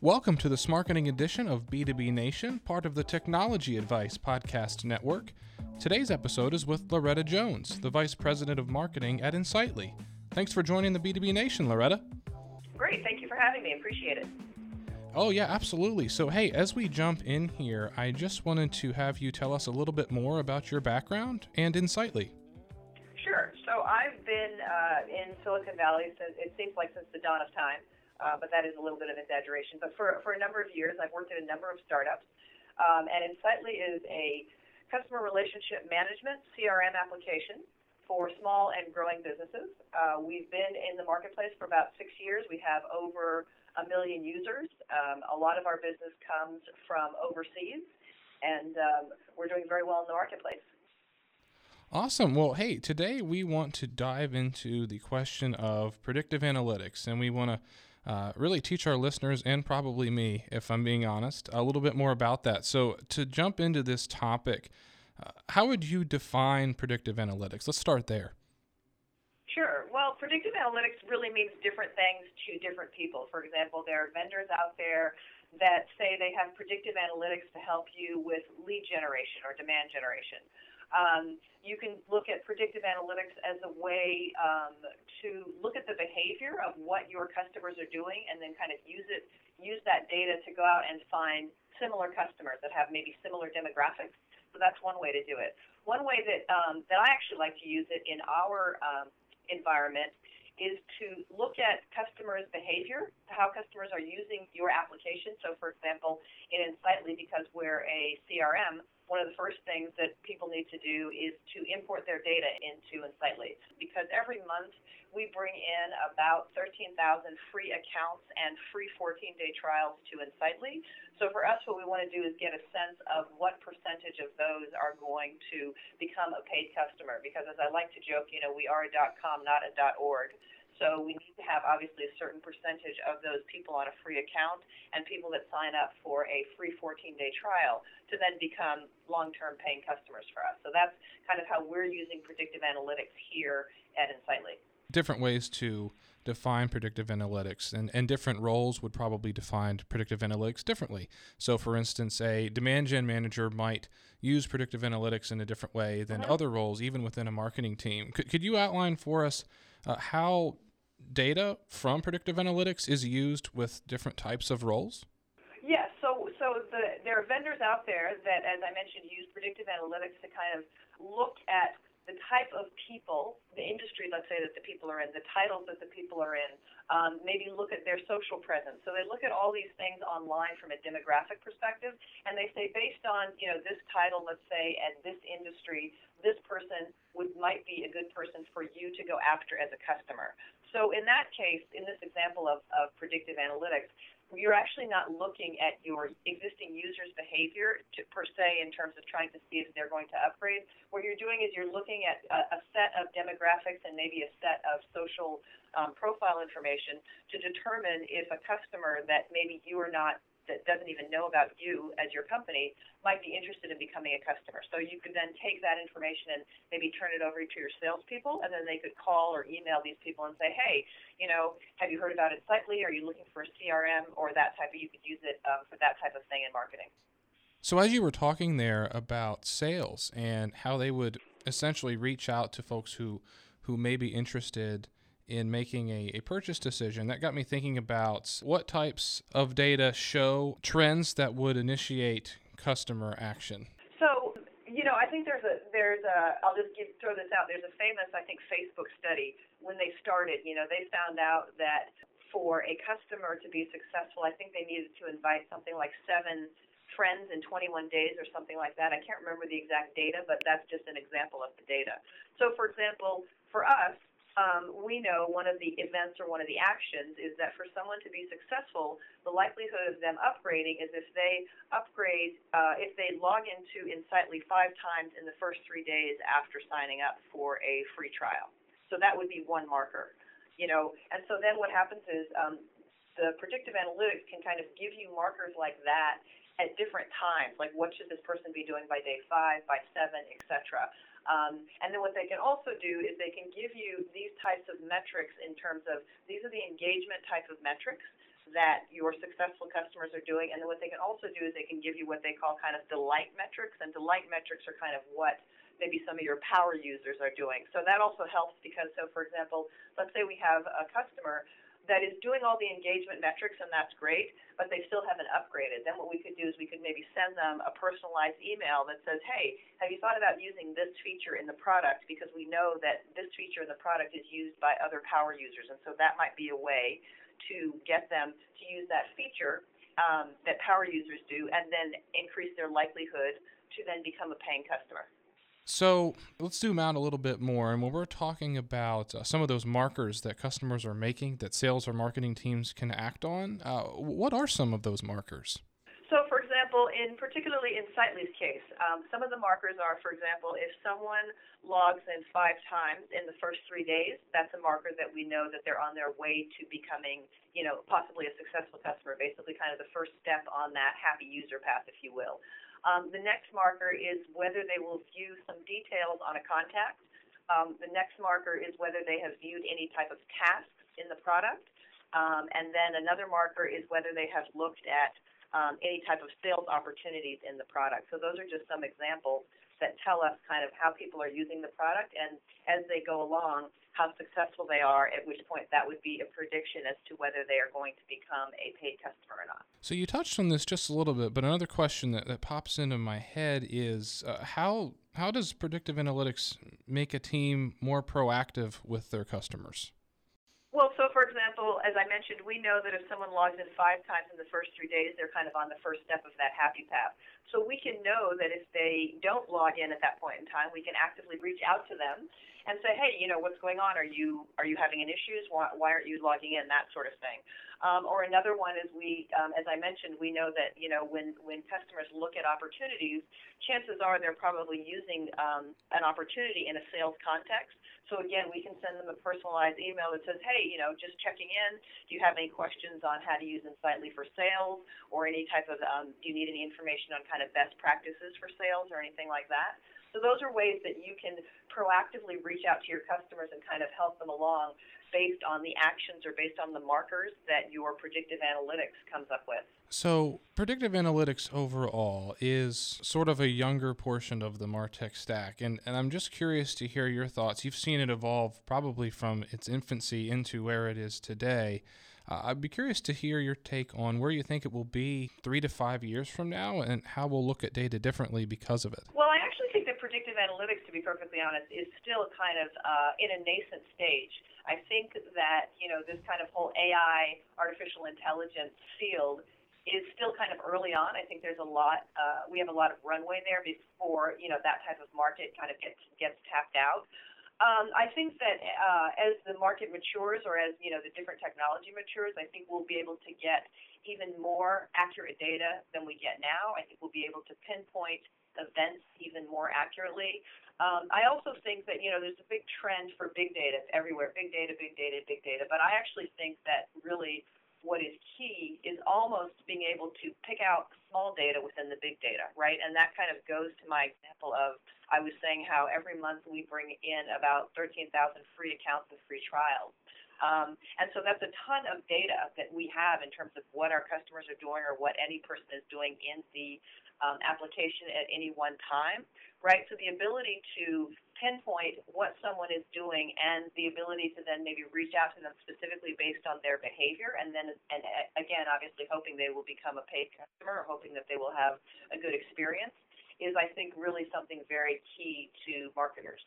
Welcome to the Smarketing edition of B2B Nation, part of the Technology Advice Podcast Network. Today's episode is with Loretta Jones, the Vice President of Marketing at Insightly. Thanks for joining the B2B Nation, Loretta. Great. Thank you for having me. Appreciate it. Oh, yeah, absolutely. So, hey, as we jump in here, I just wanted to have you tell us a little bit more about your background and Insightly. Sure. So, I've been uh, in Silicon Valley since it seems like since the dawn of time uh, but that is a little bit of exaggeration. But for, for a number of years, I've worked at a number of startups. Um, and Insightly is a customer relationship management CRM application for small and growing businesses. Uh, we've been in the marketplace for about six years. We have over a million users. Um, a lot of our business comes from overseas, and um, we're doing very well in the marketplace. Awesome. Well, hey, today we want to dive into the question of predictive analytics, and we want to uh, really teach our listeners and probably me, if I'm being honest, a little bit more about that. So, to jump into this topic, uh, how would you define predictive analytics? Let's start there. Sure. Well, predictive analytics really means different things to different people. For example, there are vendors out there that say they have predictive analytics to help you with lead generation or demand generation. Um, you can look at predictive analytics as a way um, to look at the behavior of what your customers are doing, and then kind of use it, use that data to go out and find similar customers that have maybe similar demographics. So that's one way to do it. One way that um, that I actually like to use it in our um, environment is to look at customers' behavior, how customers are using your application. So, for example, in Insightly, because we're a CRM, one of the first things that people need to do is to import their data into Insightly because every month we bring in about 13,000 free accounts and free 14 day trials to Insightly. So for us, what we want to do is get a sense of what percentage of those are going to become a paid customer because as I like to joke, you know, we are a .com, not a .org. So we need to have obviously a certain percentage of those people on a free account and people that sign up for a free 14-day trial to then become long-term paying customers for us. So that's kind of how we're using predictive analytics here at Insightly. Different ways to define predictive analytics and, and different roles would probably define predictive analytics differently. So for instance, a demand gen manager might use predictive analytics in a different way than mm-hmm. other roles, even within a marketing team. Could, could you outline for us uh, how data from predictive analytics is used with different types of roles? Yes. So, so the, there are vendors out there that, as I mentioned, use predictive analytics to kind of look at the type of people, the industry, let's say, that the people are in, the titles that the people are in, um, maybe look at their social presence. So they look at all these things online from a demographic perspective, and they say, based on you know this title, let's say, and this industry, this person would might be a good person for you to go after as a customer. So in that case, in this example of, of predictive analytics, you're actually not looking at your existing users' behavior to, per se in terms of trying to see if they're going to upgrade. What you're doing is you're looking at a, a set of demographics and maybe a set of social um, profile information to determine if a customer that maybe you are not that doesn't even know about you as your company might be interested in becoming a customer. So you could then take that information and maybe turn it over to your salespeople, and then they could call or email these people and say, hey, you know, have you heard about Insightly? Are you looking for a CRM or that type of? You could use it um, for that type of thing in marketing. So as you were talking there about sales and how they would essentially reach out to folks who who may be interested in making a, a purchase decision, that got me thinking about what types of data show trends that would initiate customer action. So, you know, I think there's a there's a I'll just give, throw this out. There's a famous I think Facebook study when they started. You know, they found out that for a customer to be successful, I think they needed to invite something like seven friends in 21 days or something like that. I can't remember the exact data, but that's just an example of the data. So, for example, for us, um, we know one of the events or one of the actions is that for someone to be successful, the likelihood of them upgrading is if they upgrade, uh, if they log into Insightly five times in the first three days after signing up for a free trial. So that would be one marker, you know. And so then what happens is um, the predictive analytics can kind of give you markers like that at different times, like what should this person be doing by day five, by seven, etc. Um, and then what they can also do is they can give you these types of metrics in terms of these are the engagement type of metrics that your successful customers are doing. And then what they can also do is they can give you what they call kind of delight metrics. And delight metrics are kind of what maybe some of your power users are doing. So that also helps because, so for example, let's say we have a customer that is doing all the engagement metrics, and that's great, but they still haven't upgraded. Then what we could do is we could maybe send them a personalized email that says, hey, have you thought about using this feature in the product? Because we know that this feature in the product is used by other power users, and so that might be a way to get them to use that feature um, that power users do and then increase their likelihood to then become a paying customer. So let's zoom out a little bit more. And when we're talking about uh, some of those markers that customers are making that sales or marketing teams can act on, uh, what are some of those markers? So, for example, in particularly Insightly's case, um, some of the markers are, for example, if someone logs in five times in the first three days, that's a marker that we know that they're on their way to becoming, you know, possibly a successful customer. Basically, kind of the first step on that happy user path, if you will. Um, the next marker is whether they will view some details on a contact. Um, the next marker is whether they have viewed any type of tasks in the product. Um, and then another marker is whether they have looked at um, any type of sales opportunities in the product. So those are just some examples that tell us kind of how people are using the product and as they go along, how successful they are, at which point that would be a prediction as to whether they are going to become a paid customer or not. So you touched on this just a little bit, but another question that, that pops into my head is uh, how how does predictive analytics make a team more proactive with their customers? Example, as I mentioned, we know that if someone logs in five times in the first three days, they're kind of on the first step of that happy path. So we can know that if they don't log in at that point in time, we can actively reach out to them and say, hey, you know, what's going on? Are you are you having an issues? Why, why aren't you logging in? That sort of thing. Um, or another one is we, um, as I mentioned, we know that you know when when customers look at opportunities, chances are they're probably using um, an opportunity in a sales context. So again, we can send them a personalized email that says, hey, you know, just checking in. Do you have any questions on how to use Insightly for sales, or any type of um, do you need any information on kind of best practices for sales or anything like that? So those are ways that you can proactively reach out to your customers and kind of help them along based on the actions or based on the markers that your predictive analytics comes up with. So, predictive analytics overall is sort of a younger portion of the Martech stack. And, and I'm just curious to hear your thoughts. You've seen it evolve probably from its infancy into where it is today. Uh, I'd be curious to hear your take on where you think it will be three to five years from now and how we'll look at data differently because of it. Well, I actually think that predictive analytics, to be perfectly honest, is still kind of uh, in a nascent stage. I think that, you know, this kind of whole AI, artificial intelligence field is still kind of early on. I think there's a lot, uh, we have a lot of runway there before, you know, that type of market kind of gets, gets tapped out. Um, I think that uh, as the market matures, or as you know the different technology matures, I think we'll be able to get even more accurate data than we get now. I think we'll be able to pinpoint events even more accurately. Um, I also think that you know there's a big trend for big data everywhere. Big data, big data, big data. But I actually think that really what is key is almost being able to pick out small data within the big data, right? And that kind of goes to my example of I was saying how every month we bring in about 13,000 free accounts with free trials. Um, and so that's a ton of data that we have in terms of what our customers are doing or what any person is doing in the um, application at any one time, right? So the ability to pinpoint what someone is doing and the ability to then maybe reach out to them specifically based on their behavior and then and again obviously hoping they will become a paid customer or hoping that they will have a good experience is, I think, really something very key to marketers.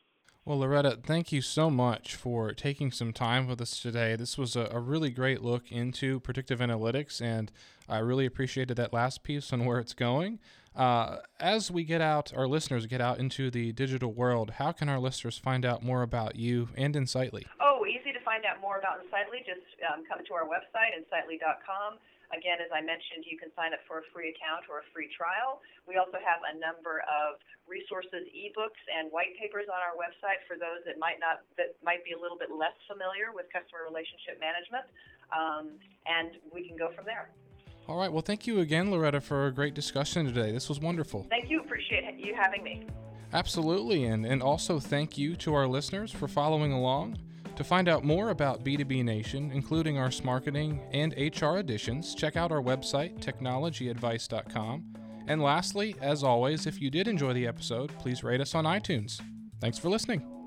Well, Loretta, thank you so much for taking some time with us today. This was a, a, really great look into predictive analytics, and I really appreciated that last piece on where it's going. Uh, as we get out, our listeners get out into the digital world, how can our listeners find out more about you and Insightly? Oh, easy to find out more about Insightly. Just um, come to our website, insightly.com Again, as I mentioned, you can sign up for a free account or a free trial. We also have a number of resources, ebooks, and white papers on our website for those that might not that might be a little bit less familiar with customer relationship management, um, and we can go from there. All right. Well, thank you again, Loretta, for a great discussion today. This was wonderful. Thank you. Appreciate you having me. Absolutely. And, and also thank you to our listeners for following along. To find out more about B2B Nation, including our marketing and HR editions, check out our website, technologyadvice.com. And lastly, as always, if you did enjoy the episode, please rate us on iTunes. Thanks for listening.